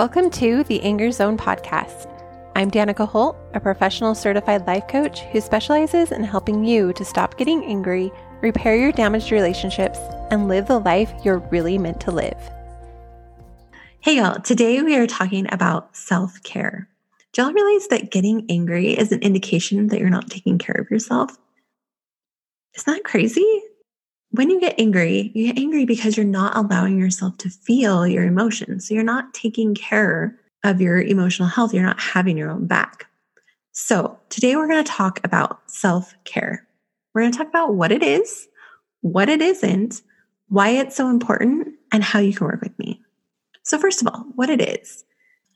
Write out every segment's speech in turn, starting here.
Welcome to the Anger Zone podcast. I'm Danika Holt, a professional certified life coach who specializes in helping you to stop getting angry, repair your damaged relationships, and live the life you're really meant to live. Hey, y'all. Today we are talking about self care. Do y'all realize that getting angry is an indication that you're not taking care of yourself? Isn't that crazy? When you get angry, you get angry because you're not allowing yourself to feel your emotions. So you're not taking care of your emotional health. You're not having your own back. So today we're going to talk about self care. We're going to talk about what it is, what it isn't, why it's so important, and how you can work with me. So, first of all, what it is.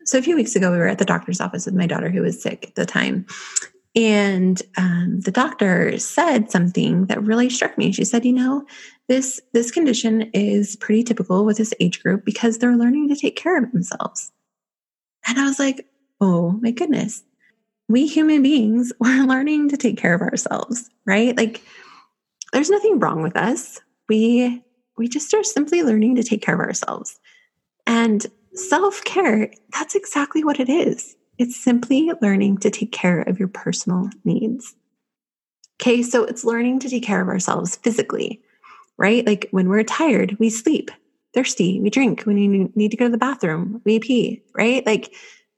So, a few weeks ago, we were at the doctor's office with my daughter who was sick at the time. And um, the doctor said something that really struck me. She said, "You know, this this condition is pretty typical with this age group because they're learning to take care of themselves." And I was like, "Oh my goodness, we human beings we're learning to take care of ourselves, right? Like, there's nothing wrong with us. We we just are simply learning to take care of ourselves, and self care. That's exactly what it is." It's simply learning to take care of your personal needs. Okay, so it's learning to take care of ourselves physically, right? Like when we're tired, we sleep, thirsty, we drink. When you need to go to the bathroom, we pee, right? Like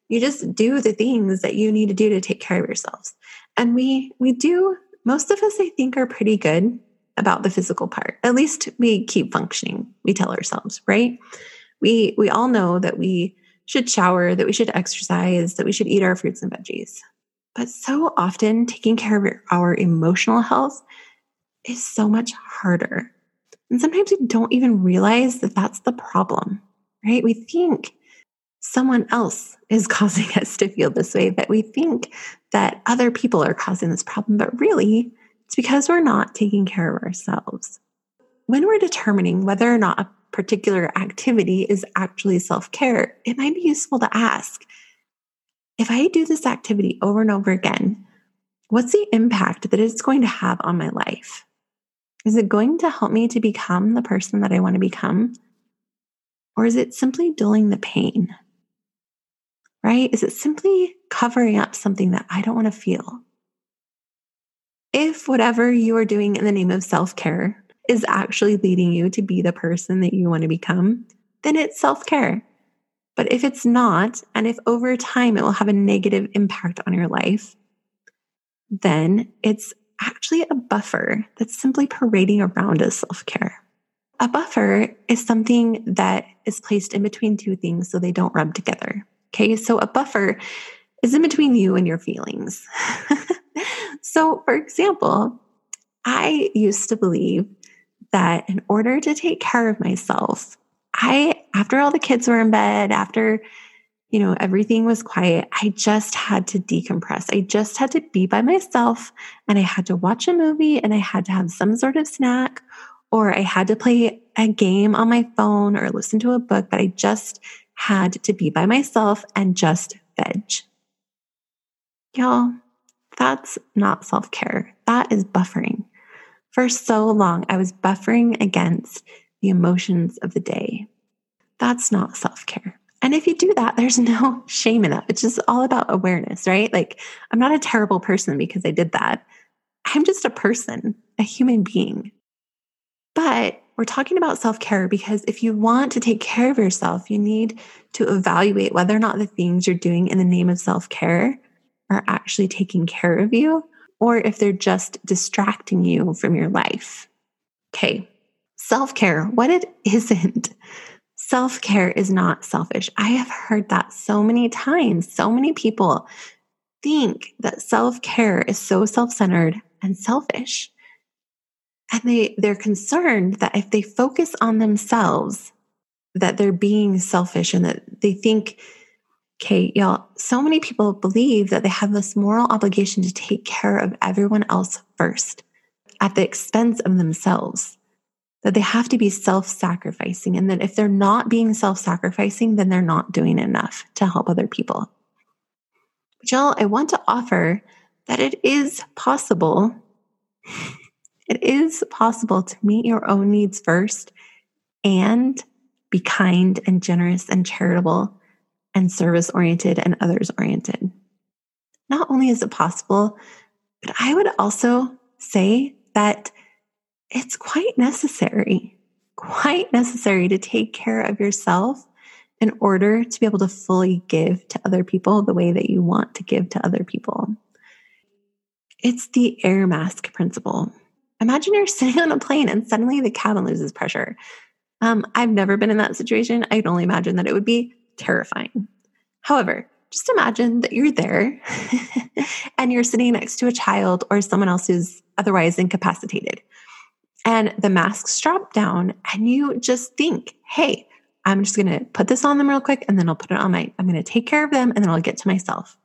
you just do the things that you need to do to take care of yourselves. And we we do most of us I think are pretty good about the physical part. At least we keep functioning. We tell ourselves, right? We we all know that we should shower, that we should exercise, that we should eat our fruits and veggies. But so often, taking care of our emotional health is so much harder. And sometimes we don't even realize that that's the problem, right? We think someone else is causing us to feel this way, that we think that other people are causing this problem, but really, it's because we're not taking care of ourselves. When we're determining whether or not a particular activity is actually self care, it might be useful to ask if I do this activity over and over again, what's the impact that it's going to have on my life? Is it going to help me to become the person that I want to become? Or is it simply dulling the pain? Right? Is it simply covering up something that I don't want to feel? If whatever you are doing in the name of self care is actually leading you to be the person that you want to become, then it's self care. But if it's not, and if over time it will have a negative impact on your life, then it's actually a buffer that's simply parading around as self care. A buffer is something that is placed in between two things so they don't rub together. Okay, so a buffer is in between you and your feelings. so, for example, I used to believe that in order to take care of myself, I, after all the kids were in bed, after, you know, everything was quiet, I just had to decompress. I just had to be by myself and I had to watch a movie and I had to have some sort of snack or I had to play a game on my phone or listen to a book, but I just had to be by myself and just veg. Y'all, that's not self care. That is buffering. For so long, I was buffering against the emotions of the day. That's not self care. And if you do that, there's no shame in that. It's just all about awareness, right? Like, I'm not a terrible person because I did that. I'm just a person, a human being. But we're talking about self care because if you want to take care of yourself, you need to evaluate whether or not the things you're doing in the name of self care are actually taking care of you or if they're just distracting you from your life. Okay, self care, what it isn't. Self care is not selfish. I have heard that so many times. So many people think that self care is so self centered and selfish. And they, they're concerned that if they focus on themselves, that they're being selfish and that they think Okay, y'all, so many people believe that they have this moral obligation to take care of everyone else first at the expense of themselves, that they have to be self sacrificing, and that if they're not being self sacrificing, then they're not doing enough to help other people. But y'all, I want to offer that it is possible, it is possible to meet your own needs first and be kind and generous and charitable and service oriented and others oriented. Not only is it possible, but I would also say that it's quite necessary, quite necessary to take care of yourself in order to be able to fully give to other people the way that you want to give to other people. It's the air mask principle. Imagine you're sitting on a plane and suddenly the cabin loses pressure. Um, I've never been in that situation. I can only imagine that it would be terrifying. However, just imagine that you're there and you're sitting next to a child or someone else who's otherwise incapacitated. And the masks drop down, and you just think, hey, I'm just going to put this on them real quick and then I'll put it on my, I'm going to take care of them and then I'll get to myself.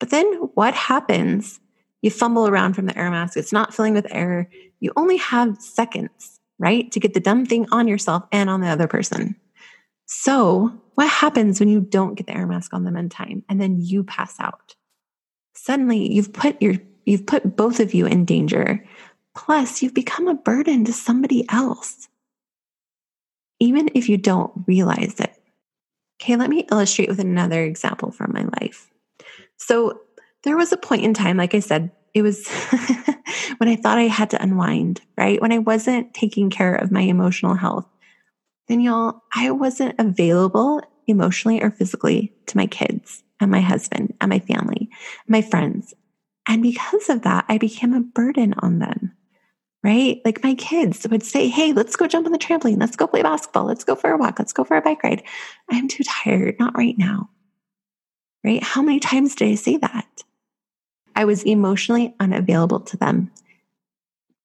But then what happens? You fumble around from the air mask, it's not filling with air. You only have seconds, right, to get the dumb thing on yourself and on the other person. So, what happens when you don't get the air mask on them in time and then you pass out? Suddenly, you've put your you've put both of you in danger. Plus, you've become a burden to somebody else even if you don't realize it. Okay, let me illustrate with another example from my life. So, there was a point in time, like I said, it was when I thought I had to unwind, right? When I wasn't taking care of my emotional health. Then, y'all, I wasn't available emotionally or physically to my kids and my husband and my family, my friends. And because of that, I became a burden on them right? Like my kids would say, Hey, let's go jump on the trampoline. Let's go play basketball. Let's go for a walk. Let's go for a bike ride. I'm too tired. Not right now. Right? How many times did I say that? I was emotionally unavailable to them.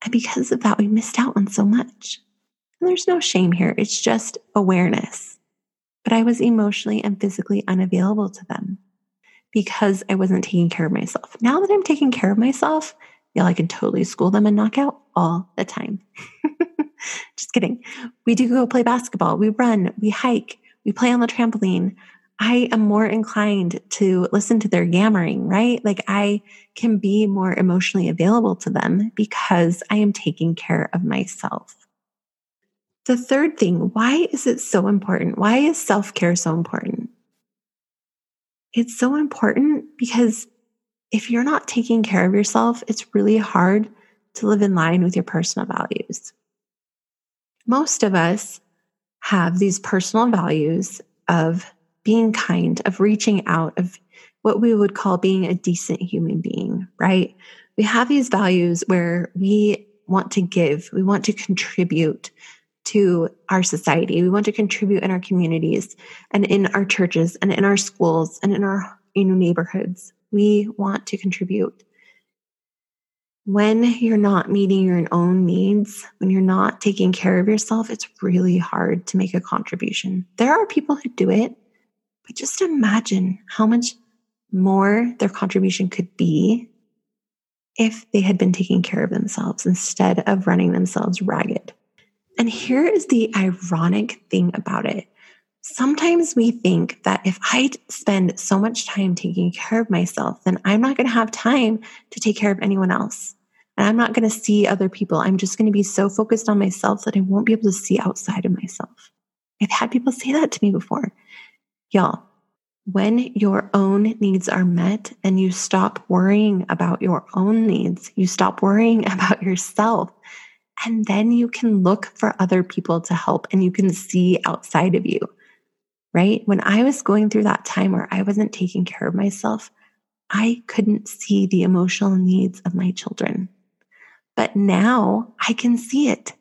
And because of that, we missed out on so much. There's no shame here. It's just awareness. But I was emotionally and physically unavailable to them because I wasn't taking care of myself. Now that I'm taking care of myself, yeah, I can totally school them and knock out all the time. Just kidding. We do go play basketball, we run, we hike, we play on the trampoline. I am more inclined to listen to their yammering, right? Like I can be more emotionally available to them because I am taking care of myself. The third thing, why is it so important? Why is self care so important? It's so important because if you're not taking care of yourself, it's really hard to live in line with your personal values. Most of us have these personal values of being kind, of reaching out, of what we would call being a decent human being, right? We have these values where we want to give, we want to contribute to our society, we want to contribute in our communities and in our churches and in our schools and in our you know, neighborhoods we want to contribute. When you're not meeting your own needs, when you're not taking care of yourself, it's really hard to make a contribution. There are people who do it, but just imagine how much more their contribution could be if they had been taking care of themselves instead of running themselves ragged. And here is the ironic thing about it sometimes we think that if I spend so much time taking care of myself, then I'm not going to have time to take care of anyone else. And I'm not going to see other people. I'm just going to be so focused on myself that I won't be able to see outside of myself. I've had people say that to me before. Y'all, when your own needs are met and you stop worrying about your own needs, you stop worrying about yourself, and then you can look for other people to help and you can see outside of you right? When I was going through that time where I wasn't taking care of myself, I couldn't see the emotional needs of my children. But now I can see it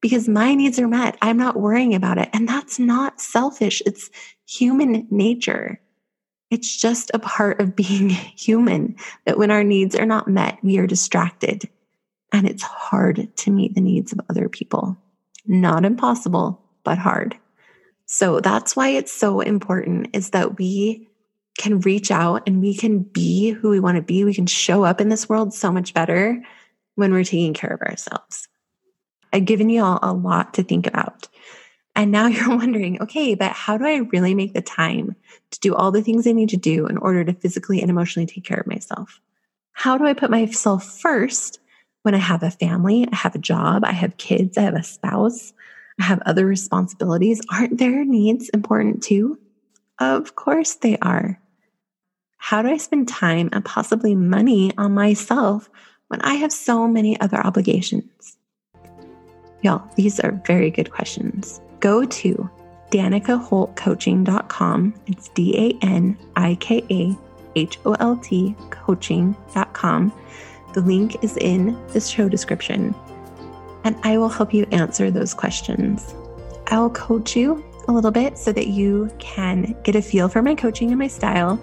because my needs are met. I'm not worrying about it. And that's not selfish, it's human nature. It's just a part of being human that when our needs are not met, we are distracted. And it's hard to meet the needs of other people. Not impossible, but hard. So that's why it's so important is that we can reach out and we can be who we want to be. We can show up in this world so much better when we're taking care of ourselves. I've given you all a lot to think about. And now you're wondering, okay, but how do I really make the time to do all the things I need to do in order to physically and emotionally take care of myself? How do I put myself first when I have a family, I have a job, I have kids, I have a spouse, I have other responsibilities, aren't their needs important too? Of course they are. How do I spend time and possibly money on myself when I have so many other obligations? Y'all, these are very good questions. Go to danikaholtcoaching.com. It's D A N I K A H O L T coaching.com. The link is in the show description, and I will help you answer those questions. I will coach you a little bit so that you can get a feel for my coaching and my style.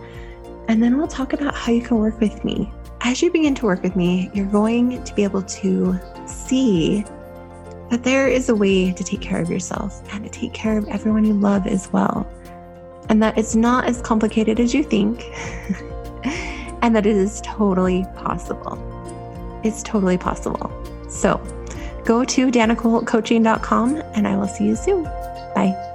And then we'll talk about how you can work with me. As you begin to work with me, you're going to be able to see that there is a way to take care of yourself and to take care of everyone you love as well. And that it's not as complicated as you think, and that it is totally possible. It's totally possible. So go to danikaholtcoaching.com and I will see you soon. Bye.